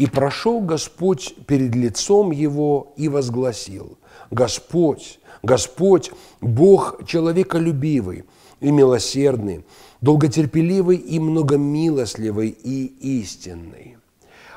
И прошел Господь перед лицом его и возгласил, Господь, Господь, Бог человеколюбивый и милосердный, долготерпеливый и многомилостливый и истинный.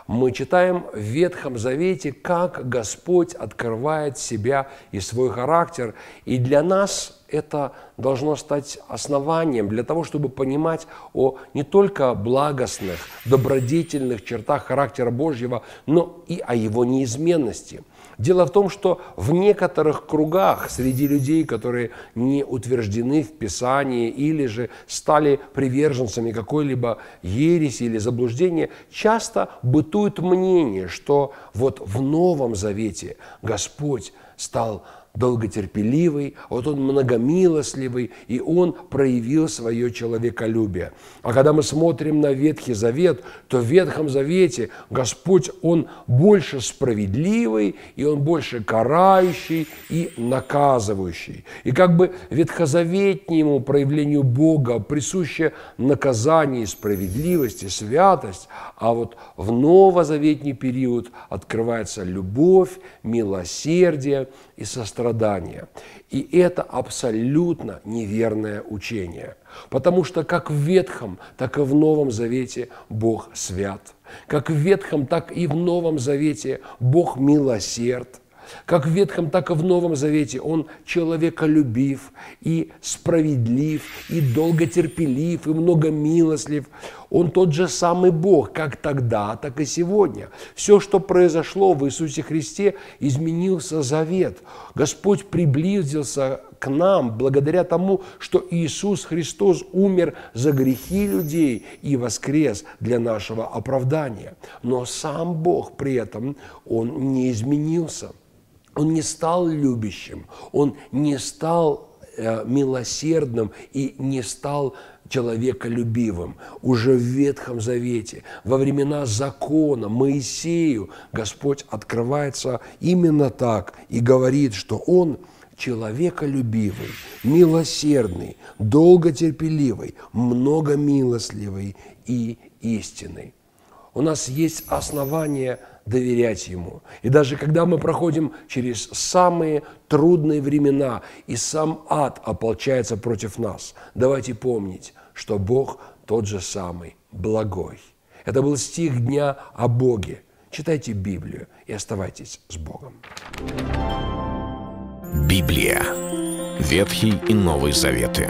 Мы читаем в Ветхом Завете, как Господь открывает себя и свой характер. И для нас это должно стать основанием для того, чтобы понимать о не только благостных, добродетельных чертах характера Божьего, но и о его неизменности. Дело в том, что в некоторых кругах среди людей, которые не утверждены в Писании или же стали приверженцами какой-либо ереси или заблуждения, часто бытует мнение, что вот в Новом Завете Господь стал долготерпеливый, вот он многомилостливый, и он проявил свое человеколюбие. А когда мы смотрим на Ветхий Завет, то в Ветхом Завете Господь, он больше справедливый, и он больше карающий и наказывающий. И как бы ветхозаветнему проявлению Бога присуще наказание справедливость и святость, а вот в новозаветний период открывается любовь, милосердие и сострадание страдания. И это абсолютно неверное учение. Потому что как в Ветхом, так и в Новом Завете Бог свят. Как в Ветхом, так и в Новом Завете Бог милосерд. Как в Ветхом, так и в Новом Завете Он человеколюбив и справедлив, и долготерпелив, и многомилостлив. Он тот же самый Бог, как тогда, так и сегодня. Все, что произошло в Иисусе Христе, изменился завет. Господь приблизился к нам благодаря тому, что Иисус Христос умер за грехи людей и воскрес для нашего оправдания. Но сам Бог при этом, Он не изменился. Он не стал любящим, он не стал милосердным и не стал человеколюбивым. Уже в Ветхом Завете, во времена закона, Моисею, Господь открывается именно так и говорит, что Он человеколюбивый, милосердный, долготерпеливый, многомилостливый и истинный. У нас есть основания – доверять Ему. И даже когда мы проходим через самые трудные времена, и сам ад ополчается против нас, давайте помнить, что Бог тот же самый, благой. Это был стих дня о Боге. Читайте Библию и оставайтесь с Богом. Библия. Ветхий и Новый Заветы.